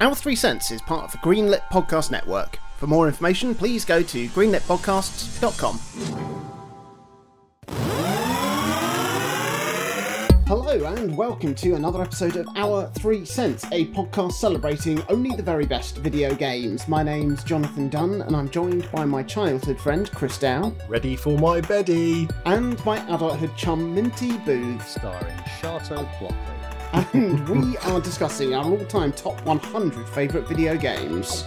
Our Three Cents is part of the Greenlit Podcast Network. For more information, please go to greenlitpodcasts.com. Hello, and welcome to another episode of Our Three Cents, a podcast celebrating only the very best video games. My name's Jonathan Dunn, and I'm joined by my childhood friend, Chris Dow, Ready for my beddy. and my adulthood chum, Minty Booth. starring Chateau Plotly. And we are discussing our all-time top 100 favourite video games.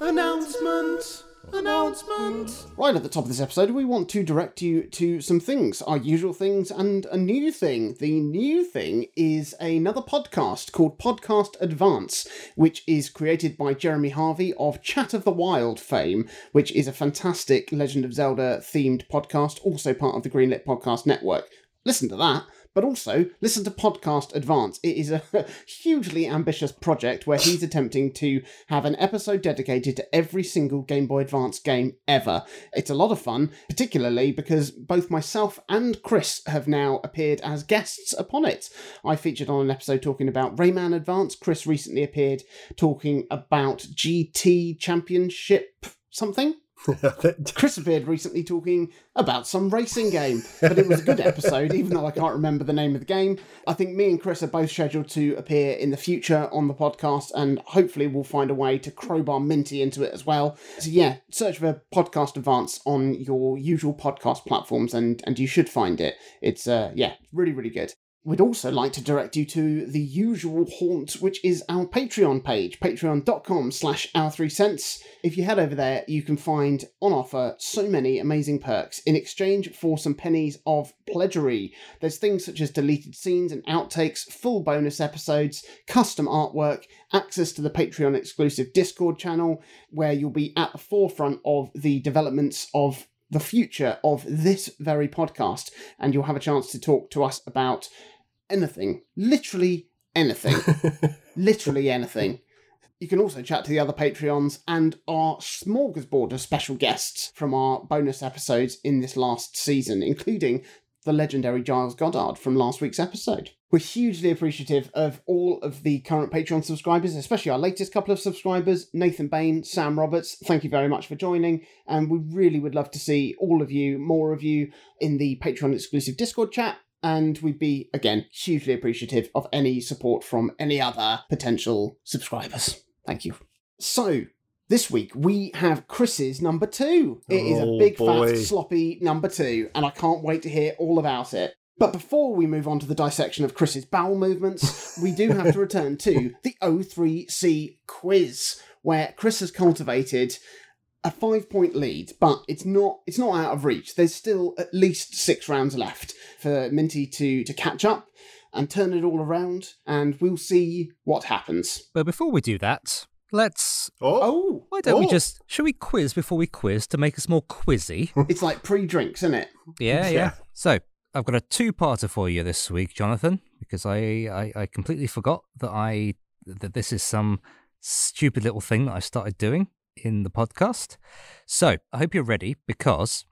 Announcement! Announcement! Right at the top of this episode, we want to direct you to some things, our usual things, and a new thing. The new thing is another podcast called Podcast Advance, which is created by Jeremy Harvey of Chat of the Wild fame, which is a fantastic Legend of Zelda themed podcast, also part of the Greenlit Podcast Network. Listen to that but also listen to Podcast Advance. It is a hugely ambitious project where he's attempting to have an episode dedicated to every single Game Boy Advance game ever. It's a lot of fun, particularly because both myself and Chris have now appeared as guests upon it. I featured on an episode talking about Rayman Advance. Chris recently appeared talking about GT Championship something. Chris appeared recently talking about some racing game, but it was a good episode, even though I can't remember the name of the game. I think me and Chris are both scheduled to appear in the future on the podcast, and hopefully we'll find a way to crowbar Minty into it as well. So yeah, search for Podcast Advance on your usual podcast platforms, and and you should find it. It's uh yeah, really really good. We'd also like to direct you to the usual haunt, which is our Patreon page, patreon.com slash our three cents. If you head over there, you can find on offer so many amazing perks in exchange for some pennies of pledgery. There's things such as deleted scenes and outtakes, full bonus episodes, custom artwork, access to the Patreon exclusive Discord channel, where you'll be at the forefront of the developments of the future of this very podcast, and you'll have a chance to talk to us about anything, literally anything, literally anything. You can also chat to the other Patreons and our smorgasbord of special guests from our bonus episodes in this last season, including the legendary Giles Goddard from last week's episode. We're hugely appreciative of all of the current Patreon subscribers, especially our latest couple of subscribers, Nathan Bain, Sam Roberts. Thank you very much for joining, and we really would love to see all of you, more of you, in the Patreon exclusive Discord chat. And we'd be, again, hugely appreciative of any support from any other potential subscribers. Thank you. So, this week we have Chris's number two. It is a Oh, big, boy. fat, sloppy number two, and I can't wait to hear all about it. But before we move on to the dissection of Chris's bowel movements, we do have to return to the O3C quiz, where Chris has cultivated a five point lead, but it's not it's not out of reach. There's still at least six rounds left for Minty to to catch up and turn it all around, and we'll see what happens. But before we do that, let's. Oh, Oh, Why don't we Oh. just. should we quiz before we quiz to make us more quizzy? it's like pre-drinks, isn't it? Yeah, yeah. Yeah. So, I've got a two parter for you this week, Jonathan, because I, I, I completely forgot that I that this is some stupid little thing that I started doing in the podcast. So, I hope you're ready because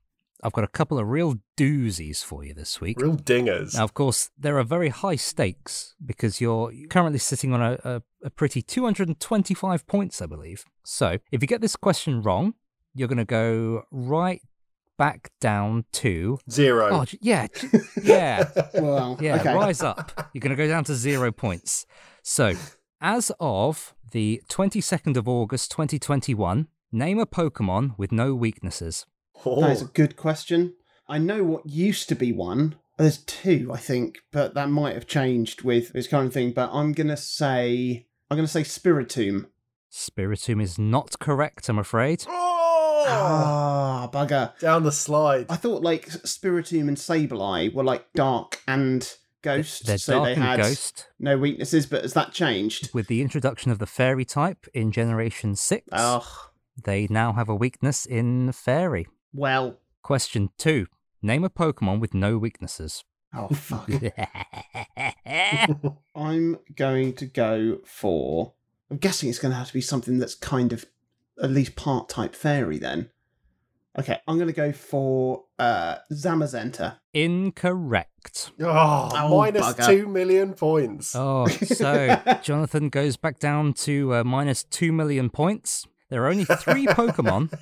I've got a couple of real doozies for you this week. real dingers. Now, of course, there are very high stakes because you're currently sitting on a, a, a pretty 225 points, I believe. So, if you get this question wrong, you're going to go right back down to. Zero. Oh, yeah, yeah, Well, yeah, okay. rise up. You're going to go down to zero points. So, as of the 22nd of August 2021, name a Pokemon with no weaknesses. Oh. That is a good question. I know what used to be one. There's two, I think, but that might have changed with this current thing. But I'm gonna say I'm gonna say Spiritomb. Spiritomb is not correct, I'm afraid. Oh! Ah, bugger. Down the slide. I thought like Spiritomb and Sableye were like dark and ghost, They're so dark they and had ghost. no weaknesses. But has that changed? With the introduction of the fairy type in Generation 6, Ugh. they now have a weakness in fairy. Well. Question 2. Name a Pokemon with no weaknesses. Oh fuck. I'm going to go for. I'm guessing it's going to have to be something that's kind of at least part type fairy then. Okay, I'm going to go for uh, Zamazenta. Incorrect. Oh, Oh, minus bugger. two million points. Oh, so Jonathan goes back down to uh, minus 2 million points. There are only three Pokemon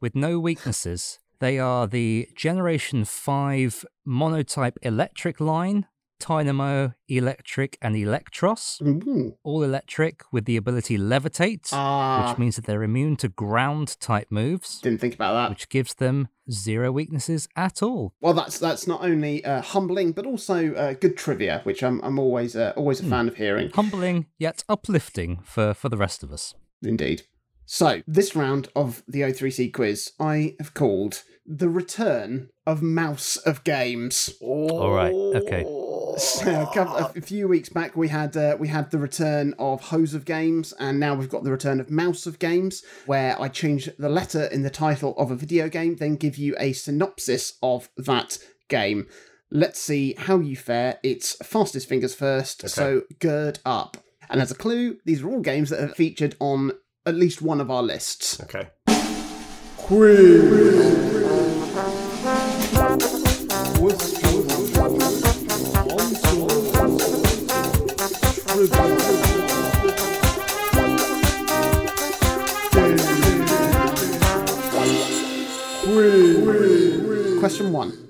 with no weaknesses. They are the Generation 5 monotype electric line, Tynamo, Eelektrik, and Eelektross. Ooh. All electric with the ability Levitate, Ah, which means that they're immune to ground type moves, didn't think about that. which gives them zero weaknesses at all. Well, that's that's not only uh, humbling, but also uh, good trivia, which I'm I'm always uh, always a fan of hearing. Humbling yet uplifting for, for the rest of us. Indeed. So, this round of the O3C quiz, I have called The Return of Mouse of Games. All right, okay. So, a, couple, a few weeks back, we had uh, we had the return of Hose of Games, and now we've got the return of Mouse of Games, where I change the letter in the title of a video game, then give you a synopsis of that game. Let's see how you fare. It's fastest fingers first, so gird up. And as a clue, these are all games that are featured on at least one of our lists. Okay. Question one.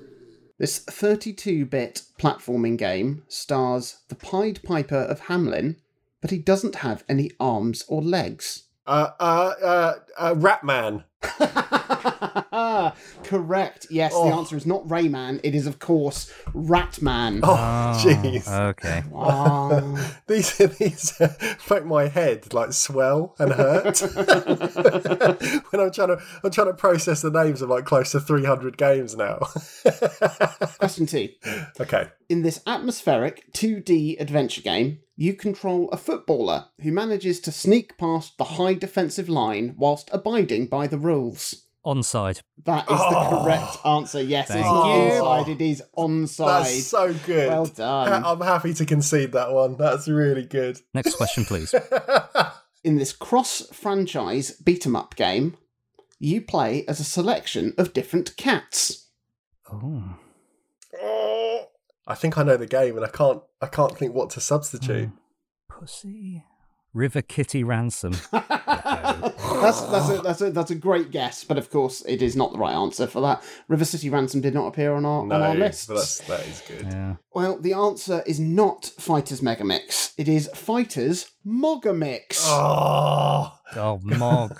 This 32 bit platforming game stars the Pied Piper of Hamlin, but he doesn't have any arms or legs. Uh, uh, uh, uh, Ratman. Correct. Yes, the Oh. answer is not Rayman. It is, of course, Ratman. Oh, jeez. Okay. Ah. These these uh, make my head like swell and hurt when I'm trying to I'm trying to process the names of like close to 300 games now. Question two. okay. In this atmospheric 2D adventure game, you control a footballer who manages to sneak past the high defensive line whilst abiding by the rules. Onside. That is Oh. the correct answer. Yes, it's not you. onside, it is onside. That's so good. Well done. I'm happy to concede that one. That's really good. Next question, please. In this cross franchise beat 'em up game, you play as a selection of different cats. Oh. Oh, I think I know the game, and I can't. I can't think what to substitute. Hmm. Pussy. River Kitty Ransom. that's that's a, that's a that's a great guess, but of course it is not the right answer for that. River City Ransom did not appear on our No, on our but that's, that is good. Yeah. Well, the answer is not Fighters Megamix. It is Fighters Mogamix. Oh, Oh, Mog.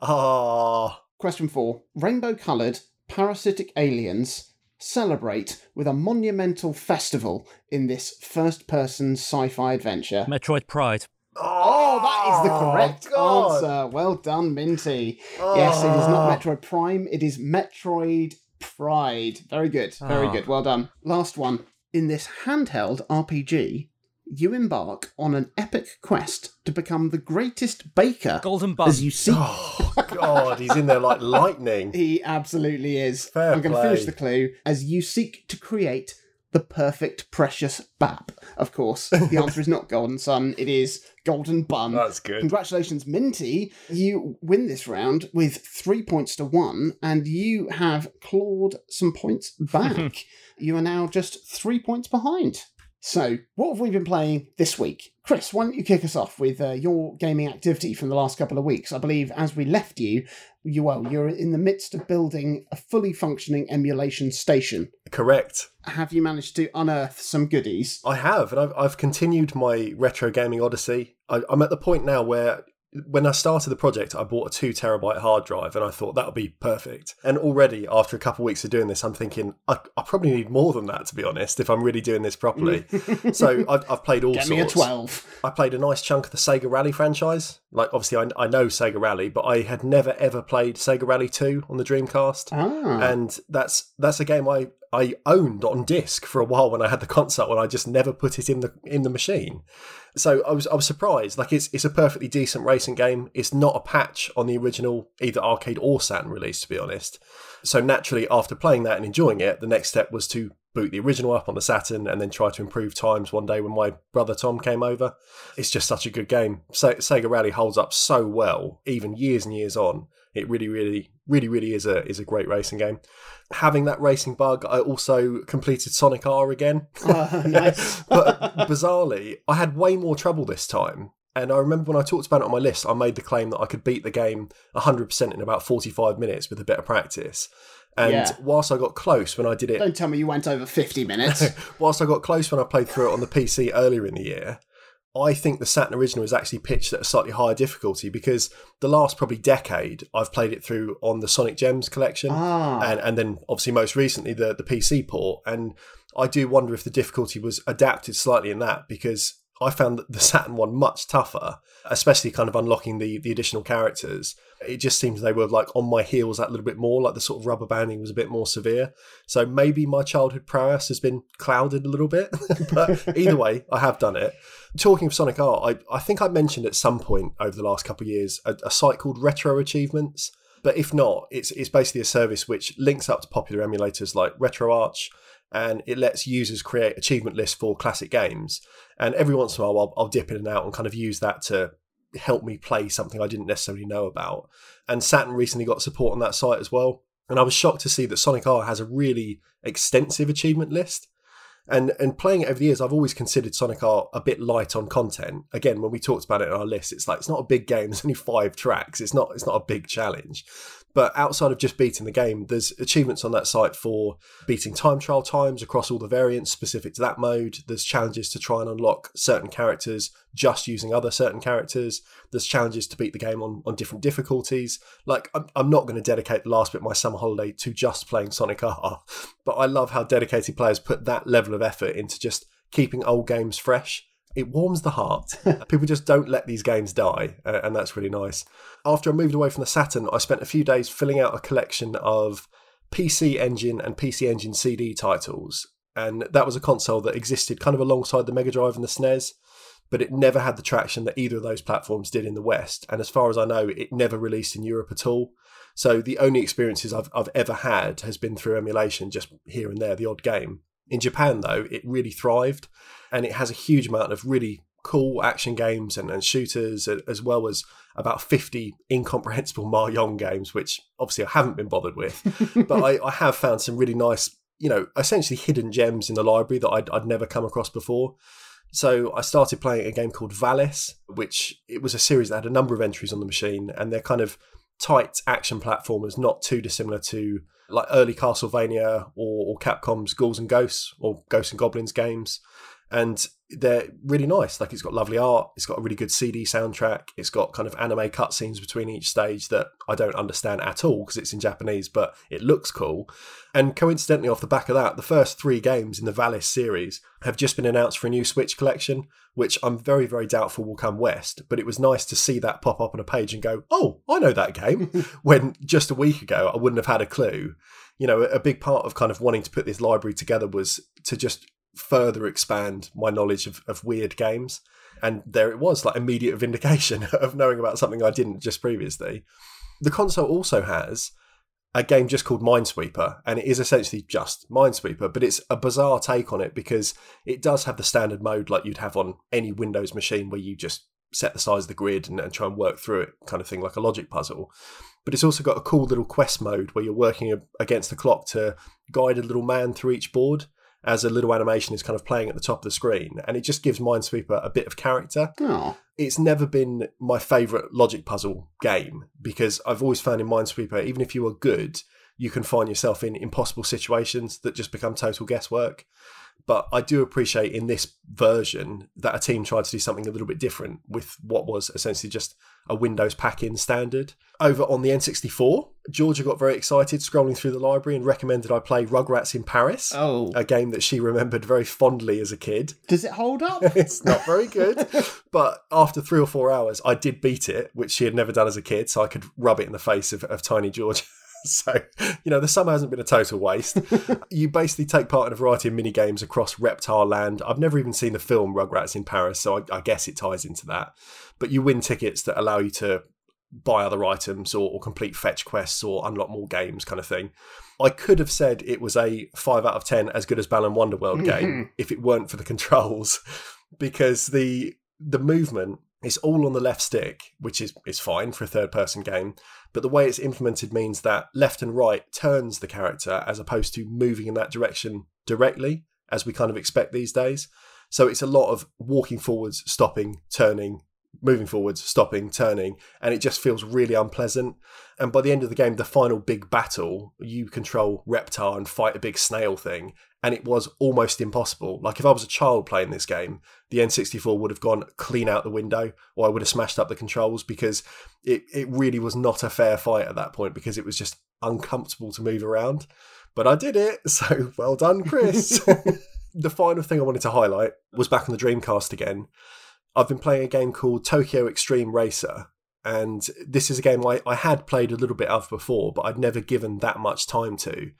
oh, Question four: Rainbow-coloured parasitic aliens celebrate with a monumental festival in this first-person sci-fi adventure. Metroid Pride. Oh, that is the oh, correct God. answer. Well done, Minty. Yes, it is not Oh. Metroid Prime, it is Metroid Pride. Very good, very Oh. good. Well done. Last one. In this handheld RPG, you embark on an epic quest to become the greatest baker Golden Bun. as you seek. Oh, God, he's in there like lightning. He absolutely is. Fair I'm going to finish the clue. As you seek to create the perfect precious bap. Of course, the answer is not Golden Sun, it is Golden Bun. That's good. Congratulations, Minty. You win this round with three points to one, and you have clawed some points back. you are now just three points behind. So, what have we been playing this week? Chris, why don't you kick us off with uh, your gaming activity from the last couple of weeks? I believe as we left you, you well, you're in the midst of building a fully functioning emulation station. Correct. Have you managed to unearth some goodies? I have, and I've, I've continued my retro gaming odyssey. I, I'm at the point now where when I started the project, I bought a two terabyte hard drive, and I thought that would be perfect. And already, after a couple of weeks of doing this, I'm thinking I, I probably need more than that to be honest, if I'm really doing this properly. so I've, I've played all Get sorts. me a 12. I played a nice chunk of the Sega Rally franchise. Like, obviously, I, I know Sega Rally, but I had never ever played Sega Rally 2 on the Dreamcast. Ah. And that's that's a game I, I owned on disc for a while when I had the console, and I just never put it in the in the machine. So I was I was surprised. Like it's it's a perfectly decent racing game. It's not a patch on the original either arcade or Saturn release, to be honest. So naturally, after playing that and enjoying it, the next step was to boot the original up on the Saturn and then try to improve times one day when my brother Tom came over. It's just such a good game. Se- Sega Rally holds up so well, even years and years on. It really, really, really, really is a is a great racing game. Having that racing bug, I also completed Sonic R again. Oh, nice. but bizarrely, I had way more trouble this time. And I remember when I talked about it on my list, I made the claim that I could beat the game 100% in about 45 minutes with a bit of practice. And Yeah. whilst I got close when I did it Don't tell me you went over 50 minutes. whilst I got close when I played through it on the PC earlier in the year, I think the Saturn original is actually pitched at a slightly higher difficulty because the last probably decade I've played it through on the Sonic Gems collection, ah. and and then obviously most recently the the PC port, and I do wonder if the difficulty was adapted slightly in that because. I found the Saturn one much tougher, especially kind of unlocking the the additional characters. It just seems they were like on my heels that little bit more, like the sort of rubber banding was a bit more severe. So maybe my childhood prowess has been clouded a little bit, but either way, I have done it. Talking of Sonic R, I, I think I mentioned at some point over the last couple of years a, a site called Retro Achievements. But if not, it's it's basically a service which links up to popular emulators like RetroArch, and it lets users create achievement lists for classic games. And every once in a while, I'll, I'll dip in and out and kind of use that to help me play something I didn't necessarily know about. And Saturn recently got support on that site as well. And I was shocked to see that Sonic R has a really extensive achievement list. And and playing it over the years, I've always considered Sonic R a bit light on content. Again, when we talked about it in our list, it's like it's not a big game. There's only five tracks. It's not it's not a big challenge. But outside of just beating the game, there's achievements on that site for beating time trial times across all the variants specific to that mode. There's challenges to try and unlock certain characters just using other certain characters. There's challenges to beat the game on, on different difficulties. Like, I'm, I'm not going to dedicate the last bit of my summer holiday to just playing Sonic R, but I love how dedicated players put that level of effort into just keeping old games fresh. It warms the heart. People just don't let these games die, uh, and that's really nice. After I moved away from the Saturn, I spent a few days filling out a collection of PC Engine and PC Engine CD titles, and that was a console that existed kind of alongside the Mega Drive and the SNES, but it never had the traction that either of those platforms did in the West, and as far as I know, it never released in Europe at all. So the only experiences I've, I've ever had has been through emulation, just here and there, the odd game. In Japan, though, it really thrived, and it has a huge amount of really cool action games and, and shooters, as well as about 50 incomprehensible Mahjong games, which obviously I haven't been bothered with. but I, I have found some really nice, you know, essentially hidden gems in the library that I'd, I'd never come across before. So I started playing a game called Valis, which it was a series that had a number of entries on the machine, and they're kind of tight action platformers, not too dissimilar to like early Castlevania or, or Capcom's Ghouls and Ghosts or Ghosts and Goblins games. And they're really nice. Like it's got lovely art, it's got a really good CD soundtrack, it's got kind of anime cutscenes between each stage that I don't understand at all because it's in Japanese, but it looks cool. And coincidentally, off the back of that, the first three games in the Valis series have just been announced for a new Switch collection, which I'm very, very doubtful will come west. But it was nice to see that pop up on a page and go, oh, I know that game. when just a week ago, I wouldn't have had a clue. You know, a big part of kind of wanting to put this library together was to just further expand my knowledge of, of weird games. And there it was, like immediate vindication of knowing about something I didn't just previously. The console also has a game just called Minesweeper, and it is essentially just Minesweeper, but it's a bizarre take on it because it does have the standard mode like you'd have on any Windows machine where you just set the size of the grid and, and try and work through it, kind of thing, like a logic puzzle. But it's also got a cool little quest mode where you're working against the clock to guide a little man through each board as a little animation is kind of playing at the top of the screen, and it just gives Minesweeper a bit of character. Oh, It's never been my favourite logic puzzle game because I've always found in Minesweeper, even if you are good, you can find yourself in impossible situations that just become total guesswork. But I do appreciate in this version that a team tried to do something a little bit different with what was essentially just a Windows pack in standard. Over on the N64, Georgia got very excited scrolling through the library and recommended I play Rugrats in Paris, oh. a game that she remembered very fondly as a kid. Does it hold up? it's not very good. but after three or four hours, I did beat it, which she had never done as a kid, so I could rub it in the face of, of tiny George. so, you know, the summer hasn't been a total waste. you basically take part in a variety of mini games across Reptarland. I've never even seen the film Rugrats in Paris, so I, I guess it ties into that. But you win tickets that allow you to buy other items or, or complete fetch quests or unlock more games, kind of thing. I could have said it was a 5 out of 10 as good as Balan Wonderworld game mm-hmm. if it weren't for the controls because the the movement It's all on the left stick, which is, is fine for a third person game, but the way it's implemented means that left and right turns the character as opposed to moving in that direction directly, as we kind of expect these days. So it's a lot of walking forwards, stopping, turning, moving forwards, stopping, turning, and it just feels really unpleasant. And by the end of the game, the final big battle, you control Reptar and fight a big snail thing, and it was almost impossible. Like if I was a child playing this game, the N64 would have gone clean out the window, or I would have smashed up the controls because it, it really was not a fair fight at that point because it was just uncomfortable to move around. But I did it, so well done, Chris. the final thing I wanted to highlight was back on the Dreamcast again. I've been playing a game called Tokyo Extreme Racer, and this is a game I, I had played a little bit of before, but I'd never given that much time to.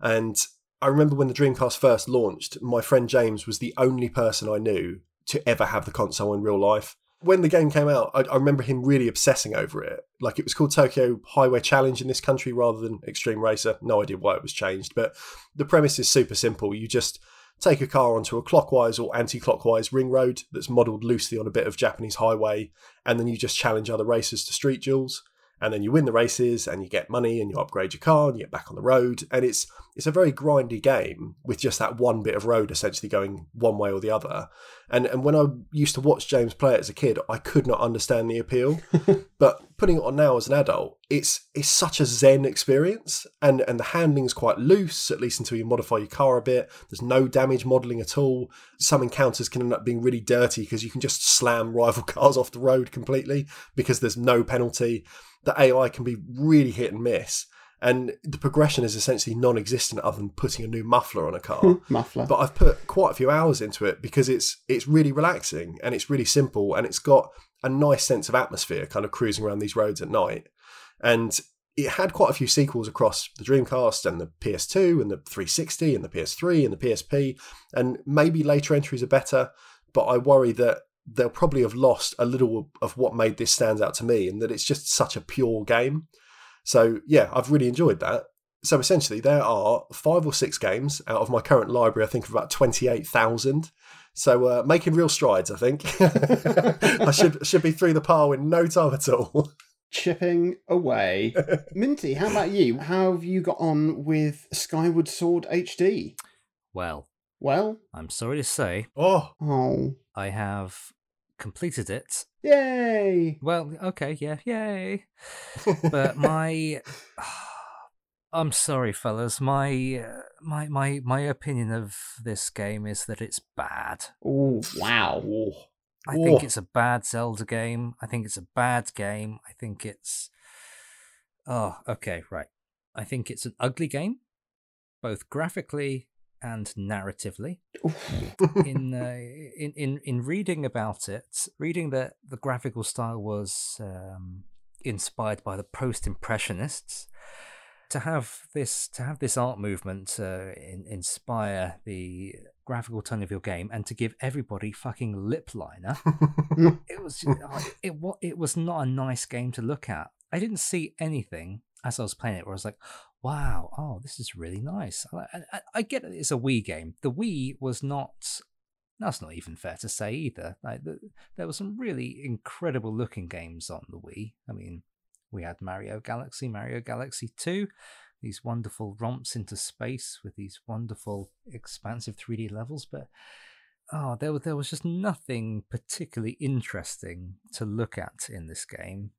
And I remember when the Dreamcast first launched, my friend James was the only person I knew to ever have the console in real life. When the game came out, I, I remember him really obsessing over it. Like it was called Tokyo Highway Challenge in this country rather than Extreme Racer. No idea why it was changed, but the premise is super simple. You just take a car onto a clockwise or anti clockwise ring road that's modelled loosely on a bit of Japanese highway, and then you just challenge other racers to street duels and then you win the races and you get money and you upgrade your car and you get back on the road and it's it's a very grindy game with just that one bit of road essentially going one way or the other. And and when i used to watch james play it as a kid i could not understand the appeal. But putting it on now as an adult it's it's such a zen experience. And and the handling's quite loose at least until you modify your car a bit. There's no damage modeling at all. Some encounters can end up being really dirty because you can just slam rival cars off the road completely because there's no penalty. The AI can be really hit and miss. And the progression is essentially non existent other than putting a new muffler on a car. Hmm, muffler. But I've put quite a few hours into it because it's it's really relaxing and it's really simple and it's got a nice sense of atmosphere kind of cruising around these roads at night. And it had quite a few sequels across the Dreamcast and the PS2 and the 360 and the PS3 and the PSP. And maybe later entries are better, but I worry that they'll probably have lost a little of what made this stand out to me, and that it's just such a pure game. So yeah, I've really enjoyed that. So essentially, there are five or six games out of my current library. I think of about twenty-eight thousand. So uh, making real strides, I think. I should should be through the pile in no time at all. Chipping away. Minty, how about you? How have you got on with Skyward Sword HD? Well, well, I'm sorry to say, oh, oh, I have completed it. Yay! Well, okay, yeah, yay. but my I'm sorry fellas, my uh, my my my opinion of this game is that it's bad. Oh, wow. I think it's a bad Zelda game. I think it's a bad game. I think it's Oh, okay, right. I think it's an ugly game, both graphically and narratively. in, uh, in in in reading about it, reading that the graphical style was um, inspired by the post-impressionists, to have this to have this art movement uh, in, inspire the graphical tone of your game and to give everybody fucking lip liner, it was it, it it was not a nice game to look at. I didn't see anything as I was playing it where I was like, wow, oh, this is really nice. I, I, I get it, it's a Wii game. The Wii was not. That's not even fair to say either. Like, the, there were some really incredible looking games on the Wii. I mean, we had Mario Galaxy, Mario Galaxy 2, these wonderful romps into space with these wonderful expansive 3D levels, but oh, there, there was just nothing particularly interesting to look at in this game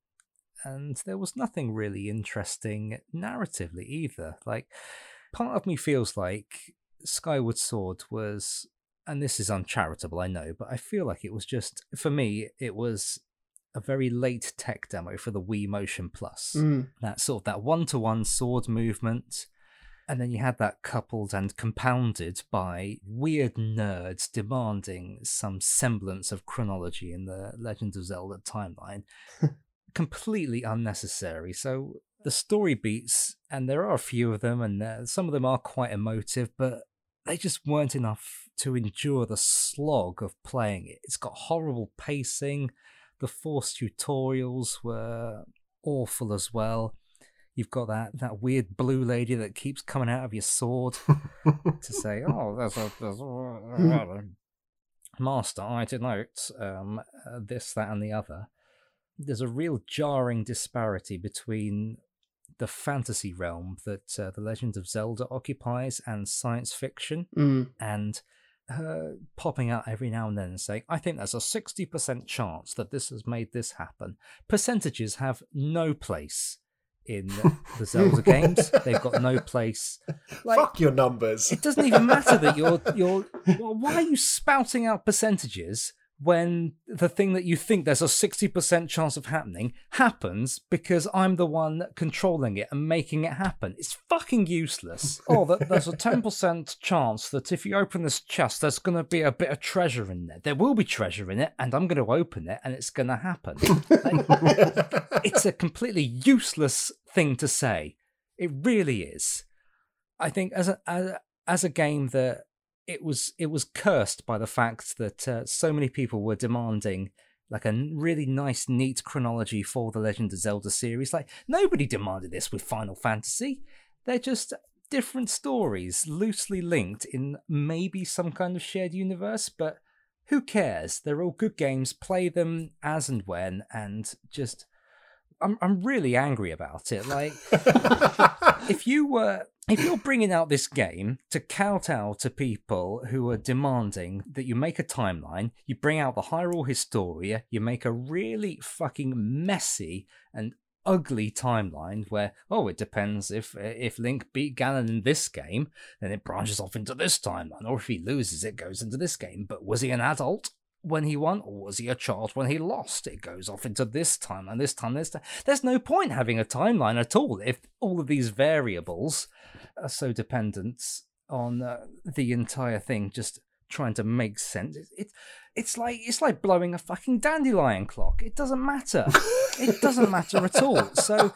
and there was nothing really interesting narratively either. Like, part of me feels like Skyward Sword was, and this is uncharitable, I know, but I feel like it was just, for me, it was a very late tech demo for the Wii Motion Plus. Mm. That sort of that one to one sword movement. And then you had that coupled and compounded by weird nerds demanding some semblance of chronology in the Legend of Zelda timeline completely unnecessary. So the story beats, and there are a few of them, and uh, some of them are quite emotive, but they just weren't enough to endure the slog of playing it. It's got horrible pacing. The forced tutorials were awful as well. You've got that, that weird blue lady that keeps coming out of your sword to say, "Oh, there's a, there's a Master, I denote um, uh, this, that, and the other. There's a real jarring disparity between the fantasy realm that uh, The Legend of Zelda occupies and science fiction, Mm. and her popping out every now and then and saying, I think there's a 60% chance that this has made this happen. Percentages have no place in the Zelda games. They've got no place. Like, Fuck your numbers. it doesn't even matter that you're you're. Well, why are you spouting out percentages when the thing that you think there's a sixty percent chance of happening happens because I'm the one controlling it and making it happen? It's fucking useless. Oh, that there's a ten percent chance that if you open this chest, there's going to be a bit of treasure in there. There will be treasure in it, and I'm going to open it, and it's going to happen. Like, it's a completely useless thing to say. It really is. I think as a as, a- as a game that it was it was cursed by the fact that uh, so many people were demanding like a really nice neat chronology for the Legend of Zelda series. Like nobody demanded this with Final Fantasy. They're just different stories loosely linked in maybe some kind of shared universe, but who cares? They're all good games. Play them as and when, and just. I'm I'm really angry about it. Like, if you were if you're bringing out this game to kowtow to people who are demanding that you make a timeline, you bring out the Hyrule Historia, you make a really fucking messy and ugly timeline where oh it depends if if Link beat Ganon in this game then it branches off into this timeline or if he loses it goes into this game but was he an adult when he won or was he a child when he lost it goes off into this timeline this time this time there's no point having a timeline at all if all of these variables are so dependent on uh, the entire thing just trying to make sense. It, it it's like it's like blowing a fucking dandelion clock. It doesn't matter. it doesn't matter at all. So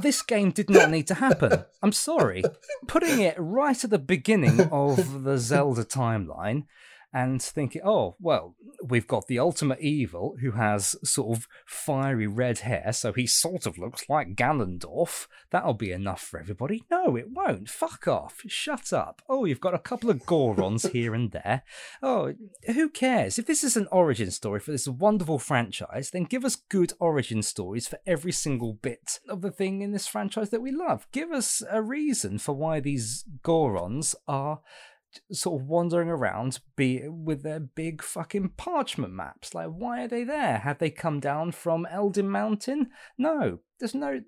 this game did not need to happen. I'm sorry. Putting it right at the beginning of the Zelda timeline and thinking, oh, well, we've got the ultimate evil who has sort of fiery red hair, so he sort of looks like Ganondorf. That'll be enough for everybody. No, it won't. Fuck off. Shut up. Oh, you've got a couple of Gorons here and there. Oh, who cares? If this is an origin story for this wonderful franchise, then give us good origin stories for every single bit of the thing in this franchise that we love. Give us a reason for why these Gorons are sort of wandering around be with their big fucking parchment maps. Like why are they there? Have they come down from Eldin Mountain? No. There's no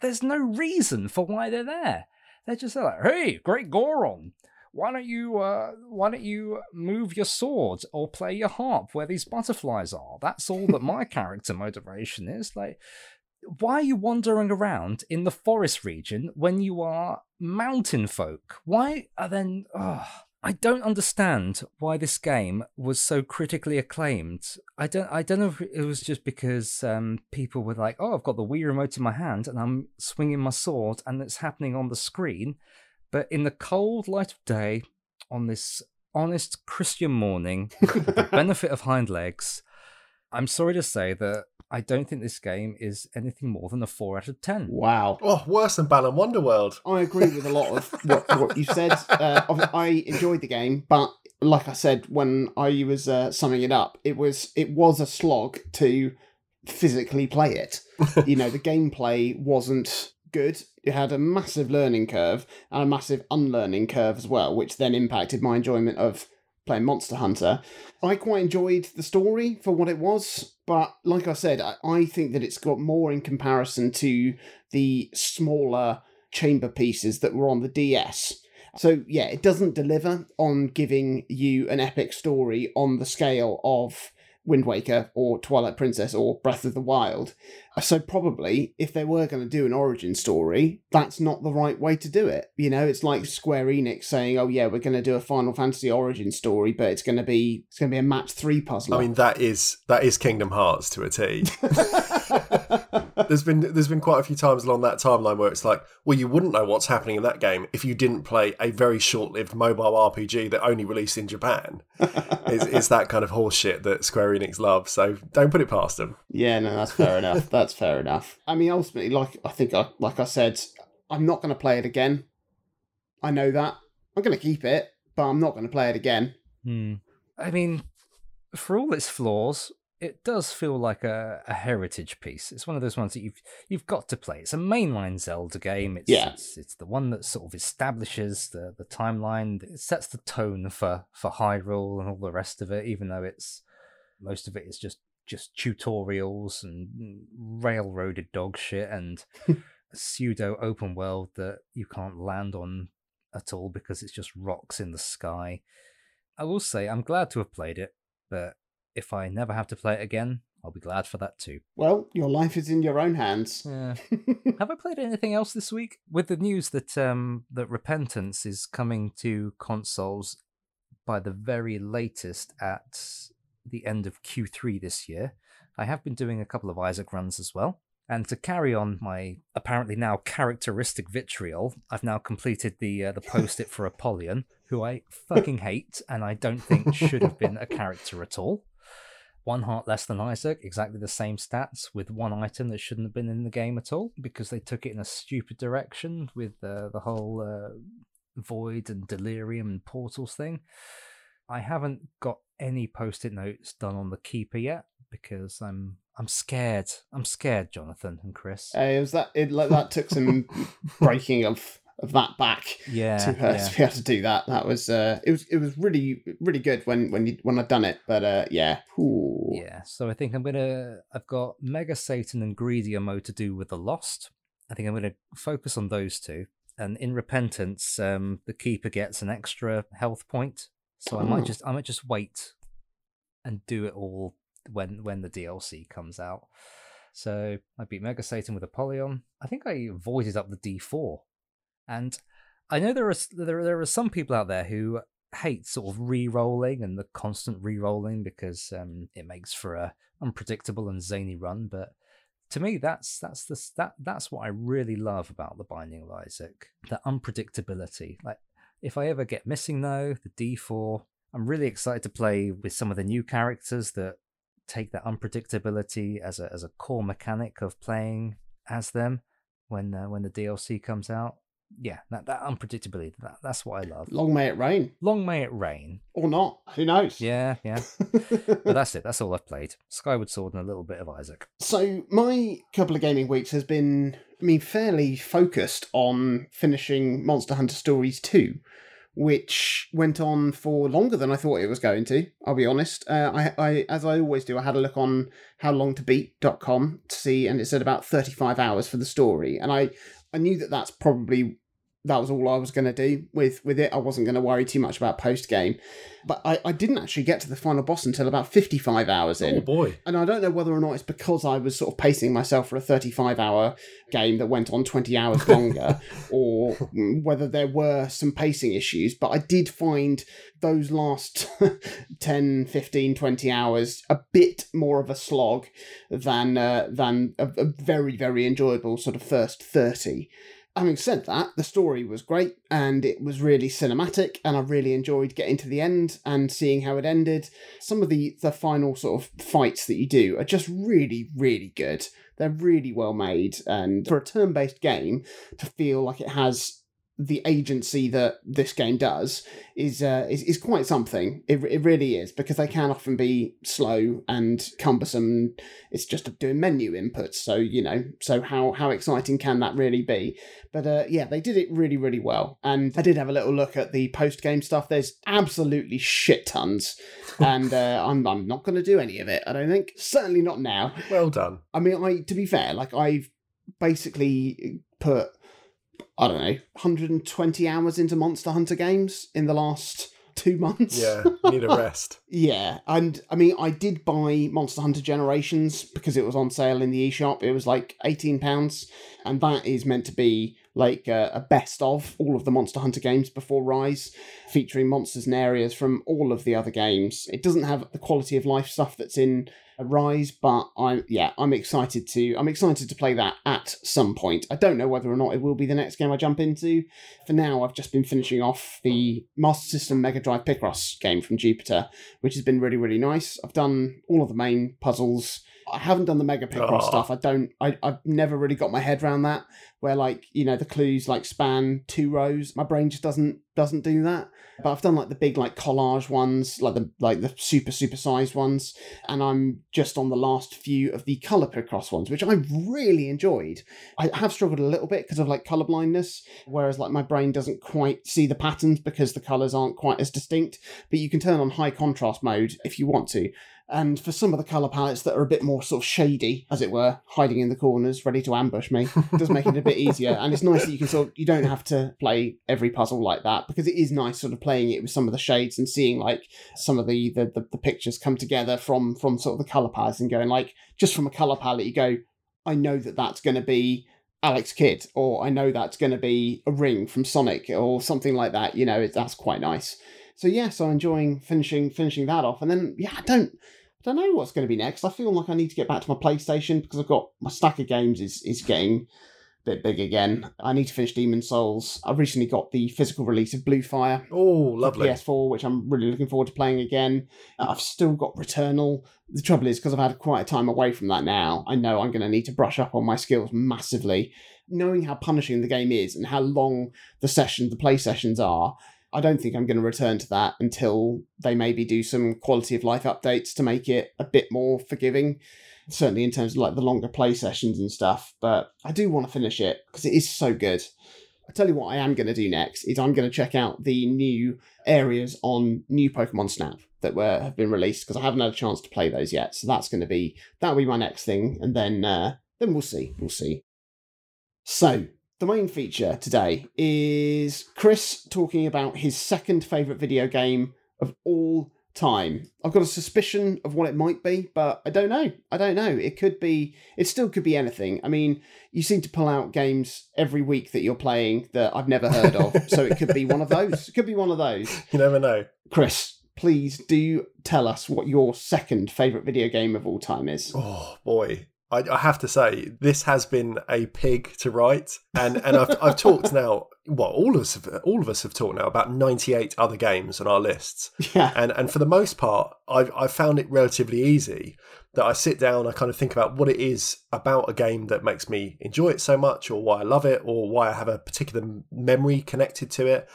there's no reason for why they're there. They're just like hey great Goron why don't you uh why don't you move your sword or play your harp where these butterflies are? That's all that my character motivation is. Like why are you wandering around in the forest region when you are mountain folk? Why are then. Oh, I don't understand why this game was so critically acclaimed. I don't. I don't know if it was just because um, people were like, "Oh, I've got the Wii remote in my hand and I'm swinging my sword, and it's happening on the screen." But in the cold light of day, on this honest Christian morning, the benefit of hind legs, I'm sorry to say that I don't think this game is anything more than a four out of ten. Wow. Oh, worse than Balan Wonderworld. I agree with a lot of what, what you said. Uh, I enjoyed the game, but like I said when I was uh, summing it up, it was it was a slog to physically play it. you know, the gameplay wasn't good. It had a massive learning curve and a massive unlearning curve as well, which then impacted my enjoyment of playing Monster Hunter. I quite enjoyed the story for what it was, but like I said, I, I think that it's got more in comparison to the smaller chamber pieces that were on the DS. So yeah, it doesn't deliver on giving you an epic story on the scale of Wind Waker or Twilight Princess or Breath of the Wild. So probably if they were going to do an origin story, that's not the right way to do it. You know, it's like Square Enix saying, "Oh yeah, we're going to do a Final Fantasy origin story, but it's going to be it's going to be a match 3 puzzle." I mean, that is that is Kingdom Hearts to a T. there's been there's been quite a few times along that timeline where it's like, well, you wouldn't know what's happening in that game if you didn't play a very short-lived mobile RPG that only released in Japan. it's, it's that kind of horseshit that Square Enix love. So don't put it past them. Yeah, no, that's fair enough. That's fair enough. I mean, ultimately, like I think, I, like I said, I'm not going to play it again. I know that. I'm going to keep it, but I'm not going to play it again. Hmm. I mean, for all its flaws, it does feel like a, a heritage piece. It's one of those ones that you've you've got to play. It's a mainline Zelda game. It's, Yeah. it's it's the one that sort of establishes the, the timeline. It sets the tone for for Hyrule and all the rest of it. Even though it's most of it is just just tutorials and railroaded dog shit and pseudo open world that you can't land on at all because it's just rocks in the sky. I will say I'm glad to have played it, but if I never have to play it again, I'll be glad for that too. Well, your life is in your own hands. Yeah. have I played anything else this week? With the news that um that Repentance is coming to consoles by the very latest at the end of Q3 this year, I have been doing a couple of Isaac runs as well. And to carry on my apparently now characteristic vitriol, I've now completed the uh, the post it for Apollyon, who I fucking hate and I don't think should have been a character at all. One heart less than Isaac, exactly the same stats with one item that shouldn't have been in the game at all because they took it in a stupid direction with uh, the whole uh, void and delirium and portals thing. I haven't got any post-it notes done on the keeper yet because I'm I'm scared. I'm scared, Jonathan and Chris. Uh, it was that it like that took some breaking of of that back yeah, to, uh, yeah. to be able to do that. That was uh, it was it was really really good when when you when I'd done it. But uh, yeah, Ooh. Yeah, so I think I'm gonna. I've got Mega Satan and Greedier mode to do with the Lost. I think I'm gonna focus on those two. And in Repentance, um, the Keeper gets an extra health point, so I might just I might just wait and do it all when when the DLC comes out. So I beat Mega Satan with Apollyon. I think I voided up the D4, and I know there are there there are some people out there who hate sort of re-rolling and the constant re-rolling because um, it makes for a unpredictable and zany run. But to me, that's that's the that that's what I really love about the Binding of Isaac, the unpredictability. Like if I ever get missing though, the D4, I'm really excited to play with some of the new characters that take that unpredictability as a as a core mechanic of playing as them when uh, when the DLC comes out. Yeah, that that unpredictability, that, that's what I love. long may it rain Long may it rain. or not. Who knows? Yeah, yeah. But that's it. That's all I've played. Skyward Sword and a little bit of Isaac. So my couple of gaming weeks has been, I mean, fairly focused on finishing Monster Hunter Stories 2, which went on for longer than I thought it was going to. I'll be honest. Uh, I, I, as I always do, I had a look on howlongtobeat.com to see, and it said about 35 hours for the story, and I, I knew that that's probably that was all I was going to do with with it. I wasn't going to worry too much about post game, but I, I didn't actually get to the final boss until about 55 hours in. Oh boy. And I don't know whether or not it's because I was sort of pacing myself for a 35 hour game that went on 20 hours longer, or whether there were some pacing issues. But I did find those last 10, 15, 20 hours a bit more of a slog than, uh, than a, a very, very enjoyable sort of first 30 having said that, the story was great and it was really cinematic, and I really enjoyed getting to the end and seeing how it ended. Some of the the final sort of fights that you do are just really, really good. They're really well made, and for a turn based game to feel like it has the agency that this game does is uh, is, is quite something. It, it really is because they can often be slow and cumbersome. It's just doing menu inputs, so you know. So how how exciting can that really be? But uh, yeah, they did it really really well. And I did have a little look at the post game stuff. There's absolutely shit tons, and uh, I'm I'm not going to do any of it. I don't think. Certainly not now. Well done. I mean, I to be fair, like I've basically put I don't know 120 hours into Monster Hunter games in the last two months. Yeah, need a rest. Yeah, and I mean, I did buy Monster Hunter Generations because it was on sale in the eShop. It was like eighteen pounds, and that is meant to be like a, a best of all of the Monster Hunter games before Rise, featuring monsters and areas from all of the other games. It doesn't have the quality of life stuff that's in Rise, but I'm yeah, I'm excited to I'm excited to play that at some point. I don't know whether or not it will be the next game I jump into. For now, I've just been finishing off the Master System Mega Drive Picross game from Jupiter, which has been really really nice. I've done all of the main puzzles. I haven't done the mega Picross oh. Aw. stuff. I don't. I, I've never really got my head around that. Where like you know the clues like span two rows. My brain just doesn't doesn't do that. But I've done like the big like collage ones, like the like the super super sized ones, and I'm just on the last few of the color Picross ones, which I really enjoyed. I have struggled a little bit because of like color blindness, whereas like my brain doesn't quite see the patterns because the colors aren't quite as distinct. But you can turn on high contrast mode if you want to. And for some of the colour palettes that are a bit more sort of shady, as it were, hiding in the corners, ready to ambush me, does make it a bit easier. And it's nice that you can sort of, you don't have to play every puzzle like that because it is nice sort of playing it with some of the shades and seeing like some of the the, the, the pictures come together from from sort of the colour palettes and going like just from a colour palette you go, I know that that's going to be Alex Kidd, or I know that's going to be a ring from Sonic, or something like that. You know, it, that's quite nice. So yeah, so I'm enjoying finishing finishing that off, and then yeah, I don't I don't know what's going to be next. I feel like I need to get back to my PlayStation because I've got my stack of games is is getting a bit big again. I need to finish Demon's Souls. I've recently got the physical release of Blue Fire Oh, lovely. PS4, which I'm really looking forward to playing again. Uh, I've still got Returnal. The trouble is, because I've had quite a time away from that now, I know I'm going to need to brush up on my skills massively. Knowing how punishing the game is and how long the session, the play sessions are, I don't think I'm going to return to that until they maybe do some quality of life updates to make it a bit more forgiving. Certainly in terms of like the longer play sessions and stuff. But I do want to finish it because it is so good. I tell you what I am going to do next is I'm going to check out the new areas on new Pokemon Snap that were have been released because I haven't had a chance to play those yet. So that's going to be that'll be my next thing, and then uh, then we'll see, we'll see. So the main feature today is Chris talking about his second favorite video game of all time. I've got a suspicion of what it might be, but I don't know. I don't know. It could be. It still could be anything. I mean, you seem to pull out games every week that you're playing that I've never heard of, so it could be one of those. It could be one of those. You never know. Chris, please do tell us what your second favorite video game of all time is. Oh boy. I, I have to say, this has been a pig to write, and and I've I've talked now. Well, all of us have, all of us have talked now about ninety eight other games on our lists, Yeah. and and for the most part, I've I've found it relatively easy. That I sit down, I kind of think about what it is about a game that makes me enjoy it so much, or why I love it, or why I have a particular memory connected to it.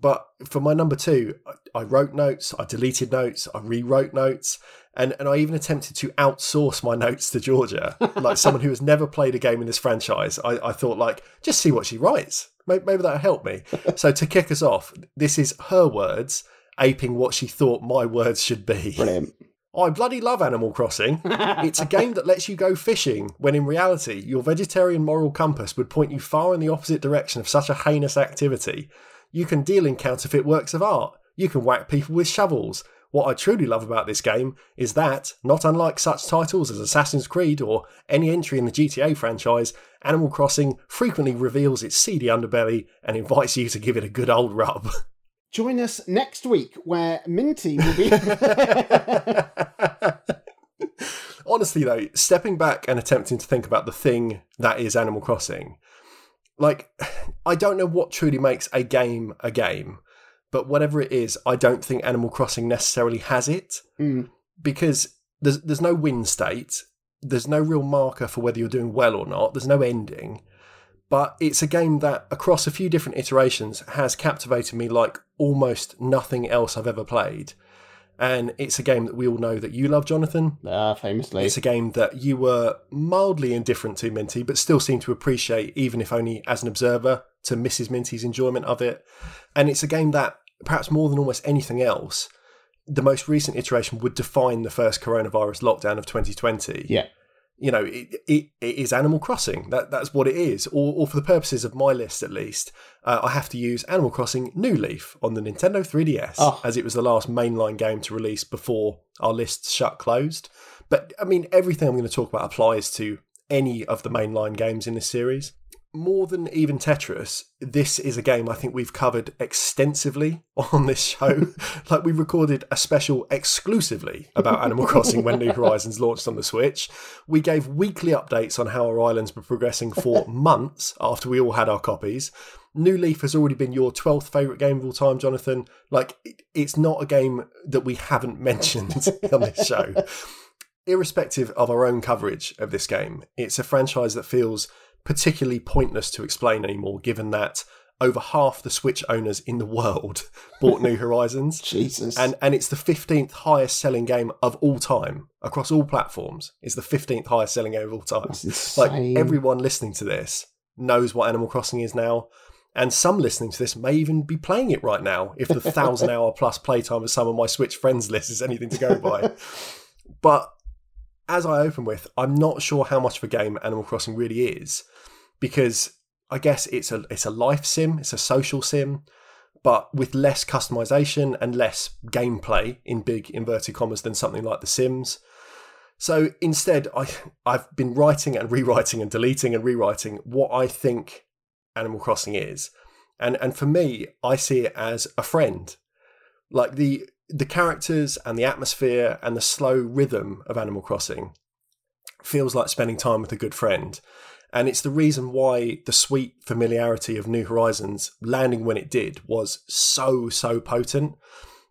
But for my number two, I- I wrote notes, I deleted notes, I rewrote notes, and, and I even attempted to outsource my notes to Georgia, like someone who has never played a game in this franchise. I, I thought, like, just see what she writes. Maybe, maybe that'll help me. So to kick us off, this is her words aping what she thought my words should be. Brilliant. I bloody love Animal Crossing. It's a game that lets you go fishing when in reality your vegetarian moral compass would point you far in the opposite direction of such a heinous activity. You can deal in counterfeit works of art. You can whack people with shovels. What I truly love about this game is that, not unlike such titles as Assassin's Creed or any entry in the GTA franchise, Animal Crossing frequently reveals its seedy underbelly and invites you to give it a good old rub. Join us next week where Minty will be. Honestly, though, stepping back and attempting to think about the thing that is Animal Crossing, like, I don't know what truly makes a game a game, but whatever it is, I don't think Animal Crossing necessarily has it Mm. because there's there's no win state, there's no real marker for whether you're doing well or not, there's no ending. But it's a game that, across a few different iterations, has captivated me like almost nothing else I've ever played. And it's a game that we all know that you love, Jonathan. Ah, famously. It's a game that you were mildly indifferent to, Minty, but still seem to appreciate, even if only as an observer, to Mrs. Minty's enjoyment of it. And it's a game that, perhaps more than almost anything else, the most recent iteration would define the first coronavirus lockdown of 2020 Yeah. you know, it, it, it is Animal Crossing. That that's what it is. Or, or for the purposes of my list, at least, uh, I have to use Animal Crossing New Leaf on the Nintendo 3DS, Oh. as it was the last mainline game to release before our list shut closed. But I mean, everything I'm going to talk about applies to any of the mainline games in this series. More than even Tetris, this is a game I think we've covered extensively on this show. like we recorded a special exclusively about Animal Crossing when New Horizons launched on the Switch. We gave weekly updates on how our islands were progressing for months after we all had our copies. New Leaf has already been your 12th favourite game of all time, Jonathan. Like, it's not a game that we haven't mentioned on this show. irrespective of our own coverage of this game, it's a franchise that feels particularly pointless to explain anymore, given that over half the Switch owners in the world bought New Horizons. Jesus. And and it's the 15th highest selling game of all time across all platforms. It's the 15th highest selling game of all time. Like everyone listening to this knows what Animal Crossing is now. And some listening to this may even be playing it right now if the thousand hour plus playtime of some of my Switch friends list is anything to go by. but as I open with, I'm not sure how much of a game Animal Crossing really is because I guess it's a it's a life sim, it's a social sim, but with less customization and less gameplay in big inverted commas than something like The Sims. So instead, I I've been writing and rewriting and deleting and rewriting what I think Animal Crossing is, and and for me, I see it as a friend, like the the characters and the atmosphere and the slow rhythm of Animal Crossing feels like spending time with a good friend. And it's the reason why the sweet familiarity of New Horizons landing when it did was so, so potent.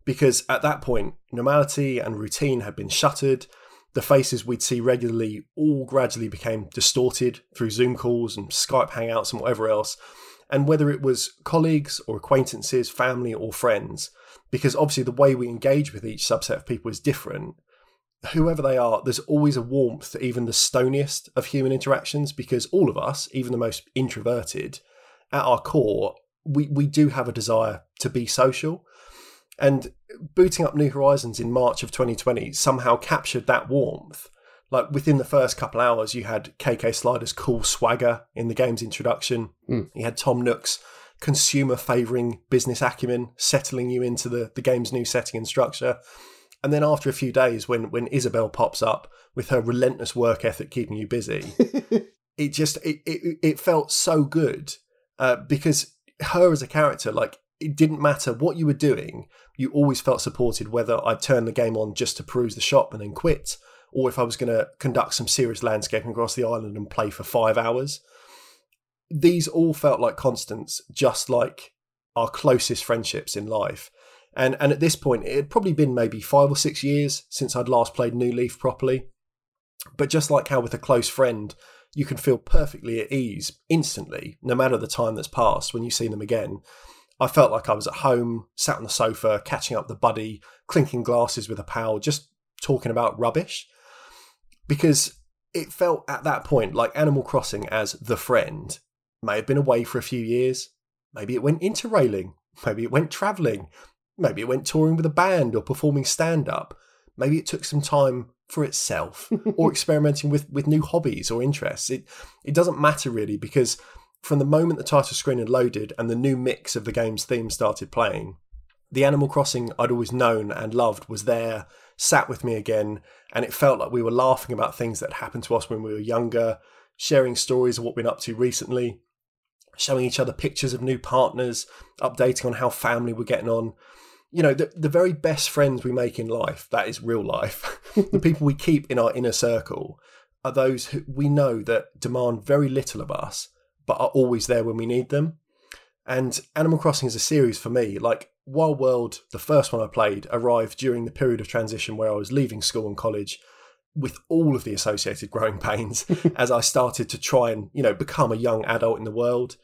Because at that point, normality and routine had been shuttered. The faces we'd see regularly all gradually became distorted through Zoom calls and Skype hangouts and whatever else. And whether it was colleagues or acquaintances, family or friends, because obviously the way we engage with each subset of people is different, whoever they are, there's always a warmth to even the stoniest of human interactions because all of us, even the most introverted, at our core, we, we do have a desire to be social. And booting up New Horizons in March of 2020 somehow captured that warmth. Like within the first couple hours, you had KK Slider's cool swagger in the game's introduction. Mm. You had Tom Nook's consumer favouring business acumen settling you into the, the game's new setting and structure. And then after a few days, when when Isabelle pops up with her relentless work ethic keeping you busy, it just it it, it felt so good uh, because her as a character, like it didn't matter what you were doing, you always felt supported. Whether I'd turn the game on just to peruse the shop and then quit, or if I was going to conduct some serious landscaping across the island and play for five hours. These all felt like constants, just like our closest friendships in life. And and at this point, it had probably been maybe five or six years since I'd last played New Leaf properly. But just like how with a close friend, you can feel perfectly at ease instantly, no matter the time that's passed when you see them again. I felt like I was at home, sat on the sofa, catching up the buddy, clinking glasses with a pal, just talking about rubbish. Because it felt at that point like Animal Crossing as the friend may have been away for a few years. Maybe it went interrailing. Maybe it went travelling. Maybe it went touring with a band or performing stand up. Maybe it took some time for itself or experimenting with, with new hobbies or interests. It it doesn't matter really because from the moment the title screen had loaded and the new mix of the game's theme started playing, the Animal Crossing I'd always known and loved was there, sat with me again, and it felt like we were laughing about things that happened to us when we were younger, sharing stories of what we've been up to recently, showing each other pictures of new partners, updating on how family were getting on. You know, the, the very best friends we make in life, that is real life, the people we keep in our inner circle, are those who we know that demand very little of us, but are always there when we need them. And Animal Crossing is a series for me. Like Wild World, the first one I played, arrived during the period of transition where I was leaving school and college with all of the associated growing pains as I started to try and, you know, become a young adult in the world.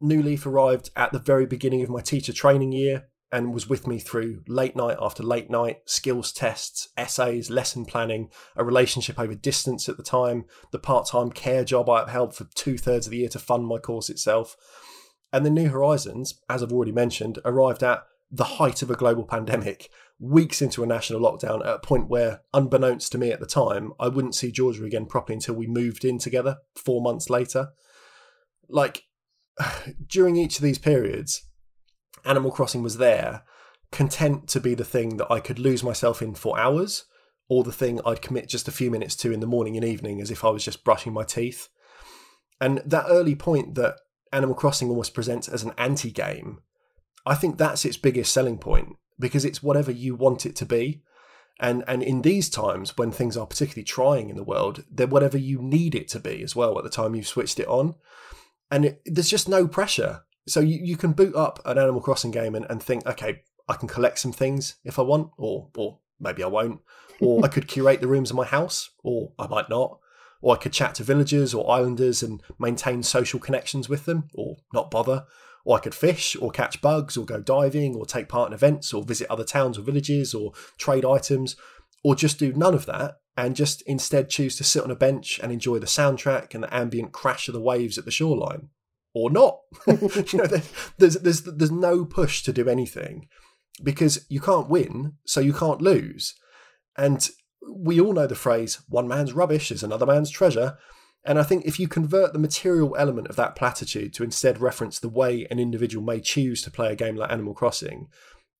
New Leaf arrived at the very beginning of my teacher training year and was with me through late night after late night, skills tests, essays, lesson planning, a relationship over distance at the time, the part time care job I upheld for two thirds of the year to fund my course itself. And the New Horizons, as I've already mentioned, arrived at the height of a global pandemic, weeks into a national lockdown, at a point where, unbeknownst to me at the time, I wouldn't see Georgia again properly until we moved in together four months later. Like, during each of these periods, Animal Crossing was there, content to be the thing that I could lose myself in for hours, or the thing I'd commit just a few minutes to in the morning and evening as if I was just brushing my teeth. And that early point that Animal Crossing almost presents as an anti game, I think that's its biggest selling point because it's whatever you want it to be. And, and in these times when things are particularly trying in the world, they're whatever you need it to be as well at the time you've switched it on. And it, there's just no pressure. So you, you can boot up an Animal Crossing game and, and think, okay, I can collect some things if I want, or or maybe I won't. Or I could curate the rooms of my house, or I might not. Or I could chat to villagers or islanders and maintain social connections with them, or not bother. Or I could fish, or catch bugs, or go diving, or take part in events, or visit other towns or villages, or trade items, or just do none of that and just instead choose to sit on a bench and enjoy the soundtrack and the ambient crash of the waves at the shoreline. Or not. you know, there's, there's, there's no push to do anything because you can't win, so you can't lose. And we all know the phrase, one man's rubbish is another man's treasure. And I think if you convert the material element of that platitude to instead reference the way an individual may choose to play a game like Animal Crossing,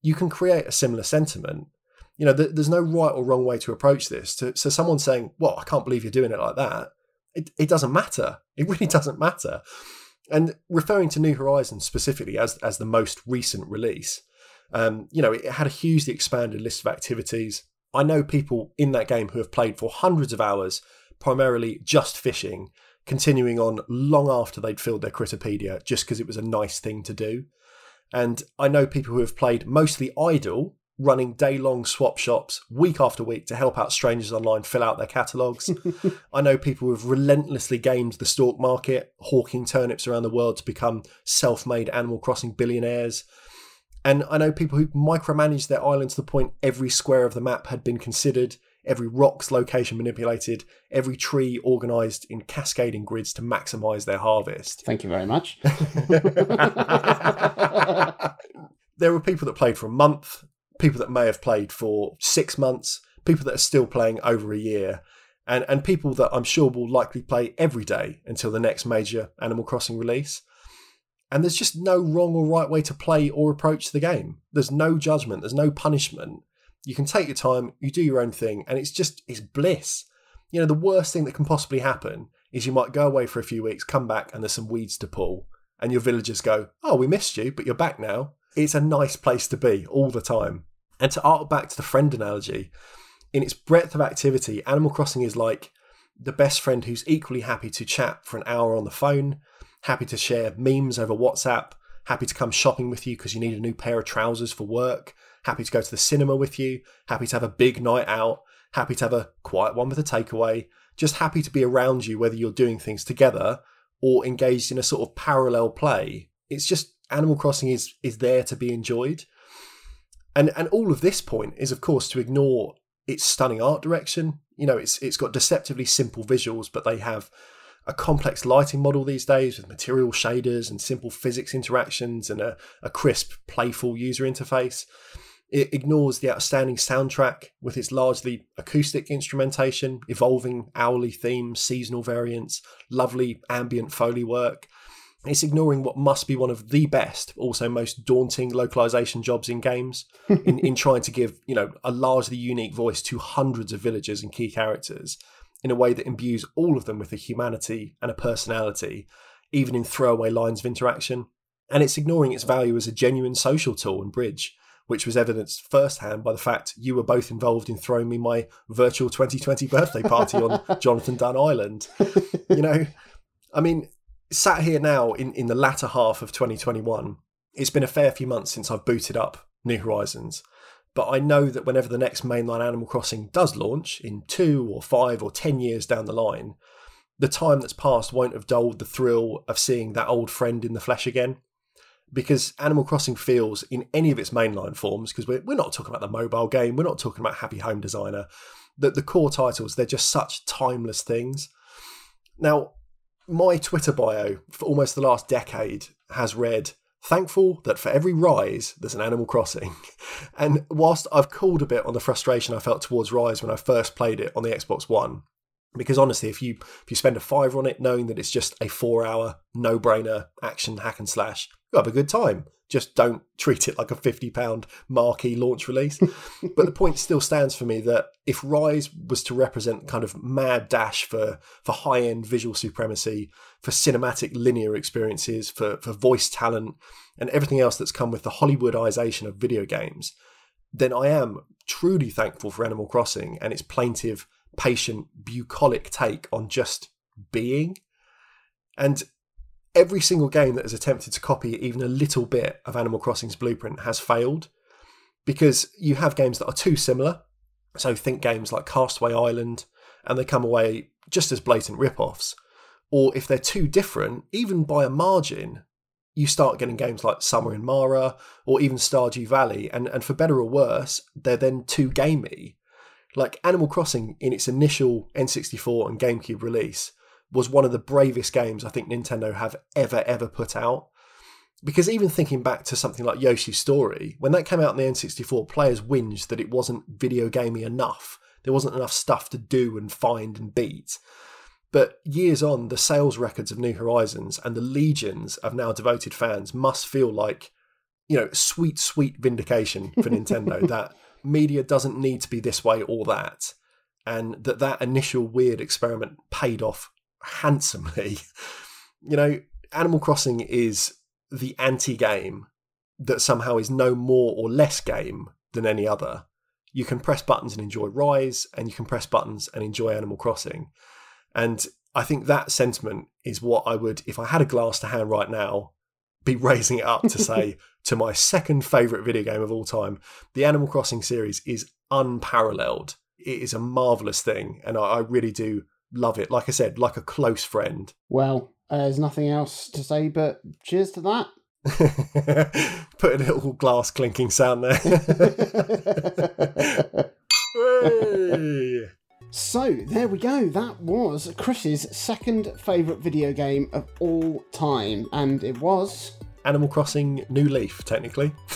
you can create a similar sentiment you know, th- there's no right or wrong way to approach this. To, so someone saying, "Well, I can't believe you're doing it like that," it, it doesn't matter. It really doesn't matter. And referring to New Horizons specifically as as the most recent release, um, you know, it had a hugely expanded list of activities. I know people in that game who have played for hundreds of hours, primarily just fishing, continuing on long after they'd filled their Critterpedia, just because it was a nice thing to do. And I know people who have played mostly idle, running day long swap shops week after week to help out strangers online fill out their catalogues. I know people who've relentlessly gamed the stock market, hawking turnips around the world to become self made Animal Crossing billionaires. And I know people who micromanaged their island to the point every square of the map had been considered, every rock's location manipulated, every tree organised in cascading grids to maximise their harvest. Thank you very much. there were people that played for a month, people that may have played for six months, people that are still playing over a year, and, and people that I'm sure will likely play every day until the next major Animal Crossing release. And there's just no wrong or right way to play or approach the game. There's no judgment, there's no punishment. You can take your time, you do your own thing, and it's just it's bliss. You know, the worst thing that can possibly happen is you might go away for a few weeks, come back, and there's some weeds to pull. And your villagers go, Oh, we missed you, but you're back now. It's a nice place to be all the time. And to art back to the friend analogy, in its breadth of activity, Animal Crossing is like the best friend who's equally happy to chat for an hour on the phone, happy to share memes over WhatsApp, happy to come shopping with you because you need a new pair of trousers for work, happy to go to the cinema with you, happy to have a big night out, happy to have a quiet one with a takeaway, just happy to be around you whether you're doing things together or engaged in a sort of parallel play. It's just Animal Crossing is is there to be enjoyed. And and all of this point is of course to ignore its stunning art direction. You know, it's it's got deceptively simple visuals, but they have a complex lighting model these days with material shaders and simple physics interactions and a, a crisp, playful user interface. It ignores the outstanding soundtrack with its largely acoustic instrumentation, evolving hourly themes, seasonal variants, lovely ambient foley work, it's ignoring what must be one of the best, also most daunting localization jobs in games, in, in trying to give you know a largely unique voice to hundreds of villagers and key characters in a way that imbues all of them with a humanity and a personality, even in throwaway lines of interaction. And it's ignoring its value as a genuine social tool and bridge, which was evidenced firsthand by the fact you were both involved in throwing me my virtual 2020 birthday party on Jonathan Dunn Island. You know, I mean, sat here now in, in the latter half of 2021, it's been a fair few months since I've booted up New Horizons. But I know that whenever the next mainline Animal Crossing does launch, in two or five or ten years down the line, the time that's passed won't have dulled the thrill of seeing that old friend in the flesh again. Because Animal Crossing feels, in any of its mainline forms, because we're, we're not talking about the mobile game, we're not talking about Happy Home Designer, that the core titles, they're just such timeless things. Now, my Twitter bio for almost the last decade has read thankful that for every Ryse there's an Animal Crossing. And whilst I've cooled a bit on the frustration I felt towards Ryse when I first played it on the Xbox One, because honestly, if you if you spend a fiver on it, knowing that it's just a four-hour no-brainer action hack and slash, you have a good time. Just don't treat it like a £50 marquee launch release. but the point still stands for me that if Ryse was to represent kind of mad dash for, for high end visual supremacy, for cinematic linear experiences, for, for voice talent, and everything else that's come with the Hollywoodization of video games, then I am truly thankful for Animal Crossing and its plaintive, patient, bucolic take on just being. And every single game that has attempted to copy even a little bit of Animal Crossing's blueprint has failed because you have games that are too similar So think games like Castaway Island, and they come away just as blatant rip-offs. Or if they're too different, even by a margin, you start getting games like Summer in Mara or even Stardew Valley, and, and for better or worse, they're then too gamey. Like Animal Crossing in its initial N64 and GameCube release was one of the bravest games I think Nintendo have ever, ever put out. Because even thinking back to something like Yoshi's Story, when that came out in the N64, players whinged that it wasn't video gamey enough. There wasn't enough stuff to do and find and beat. But years on, the sales records of New Horizons and the legions of now devoted fans must feel like, you know, sweet, sweet vindication for Nintendo that media doesn't need to be this way or that. And that that initial weird experiment paid off handsomely. You know, Animal Crossing is the anti game that somehow is no more or less game than any other. You can press buttons and enjoy Ryse, and you can press buttons and enjoy Animal Crossing. And I think that sentiment is what I would, if I had a glass to hand right now, be raising it up to say to my second favourite video game of all time. The Animal Crossing series is unparalleled. It is a marvellous thing, and I, I really do love it. Like I said, like a close friend. Well, uh, there's nothing else to say but cheers to that. Put a little glass clinking sound there. so there we go. That was Chris's second favourite video game of all time, and it was Animal Crossing New Leaf, technically.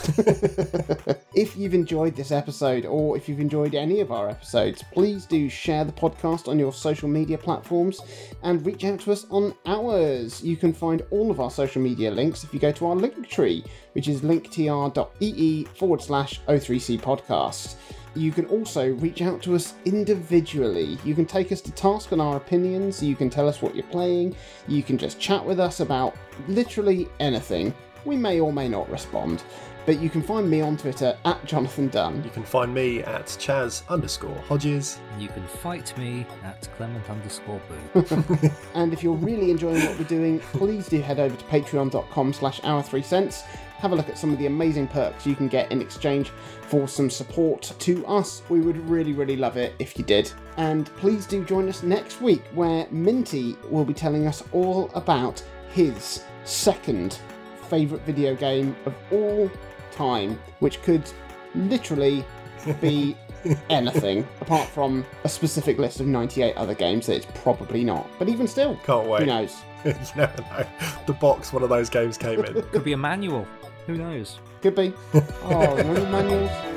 if you've enjoyed this episode, or if you've enjoyed any of our episodes, please do share the podcast on your social media platforms and reach out to us on ours. You can find all of our social media links if you go to our link tree, which is linktr.ee forward slash O3C podcast. You can also reach out to us individually. You can take us to task on our opinions, you can tell us what you're playing, you can just chat with us about literally anything. We may or may not respond, but you can find me on Twitter at Jonathan Dunn. You can find me at Chaz underscore Hodges. You can fight me at Clement underscore Boo. and if you're really enjoying what we're doing, please do head over to patreon.com slash our three cents have a look at some of the amazing perks you can get in exchange for some support to us. We would really, really love it if you did. And please do join us next week where Minty will be telling us all about his second favourite video game of all time, which could literally be anything apart from a specific list of 98 other games that it's probably not. But even still, can't wait. Who knows? you never know. The box one of those games came in. Could be a manual. Who knows? Could be. Oh, remember manuals?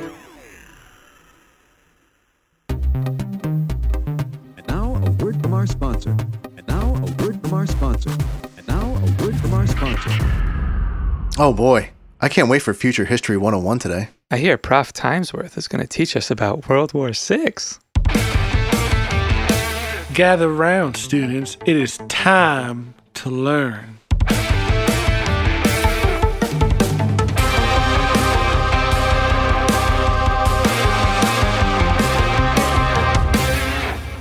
And now a word from our sponsor. And now a word from our sponsor. And now a word from our sponsor. Oh boy, I can't wait for Future History 101 today. I hear Prof. Timesworth is going to teach us about World War VI. Gather round, students. It is time to learn.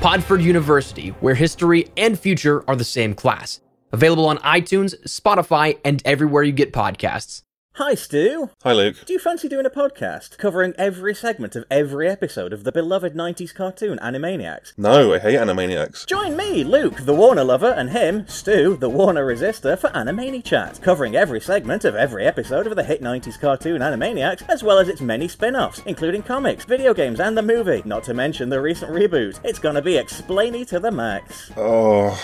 Podford University, where history and future are the same class. Available on iTunes, Spotify, and everywhere you get podcasts. Hi, Stu. Hi, Luke. Do you fancy doing a podcast covering every segment of every episode of the beloved 90s cartoon Animaniacs? No, I hate Animaniacs. Join me, Luke, the Warner lover, and him, Stu, the Warner resistor, for Animani Chat, covering every segment of every episode of the hit 90s cartoon Animaniacs, as well as its many spin offs, including comics, video games, and the movie, not to mention the recent reboot. It's gonna be explainy to the max. Oh.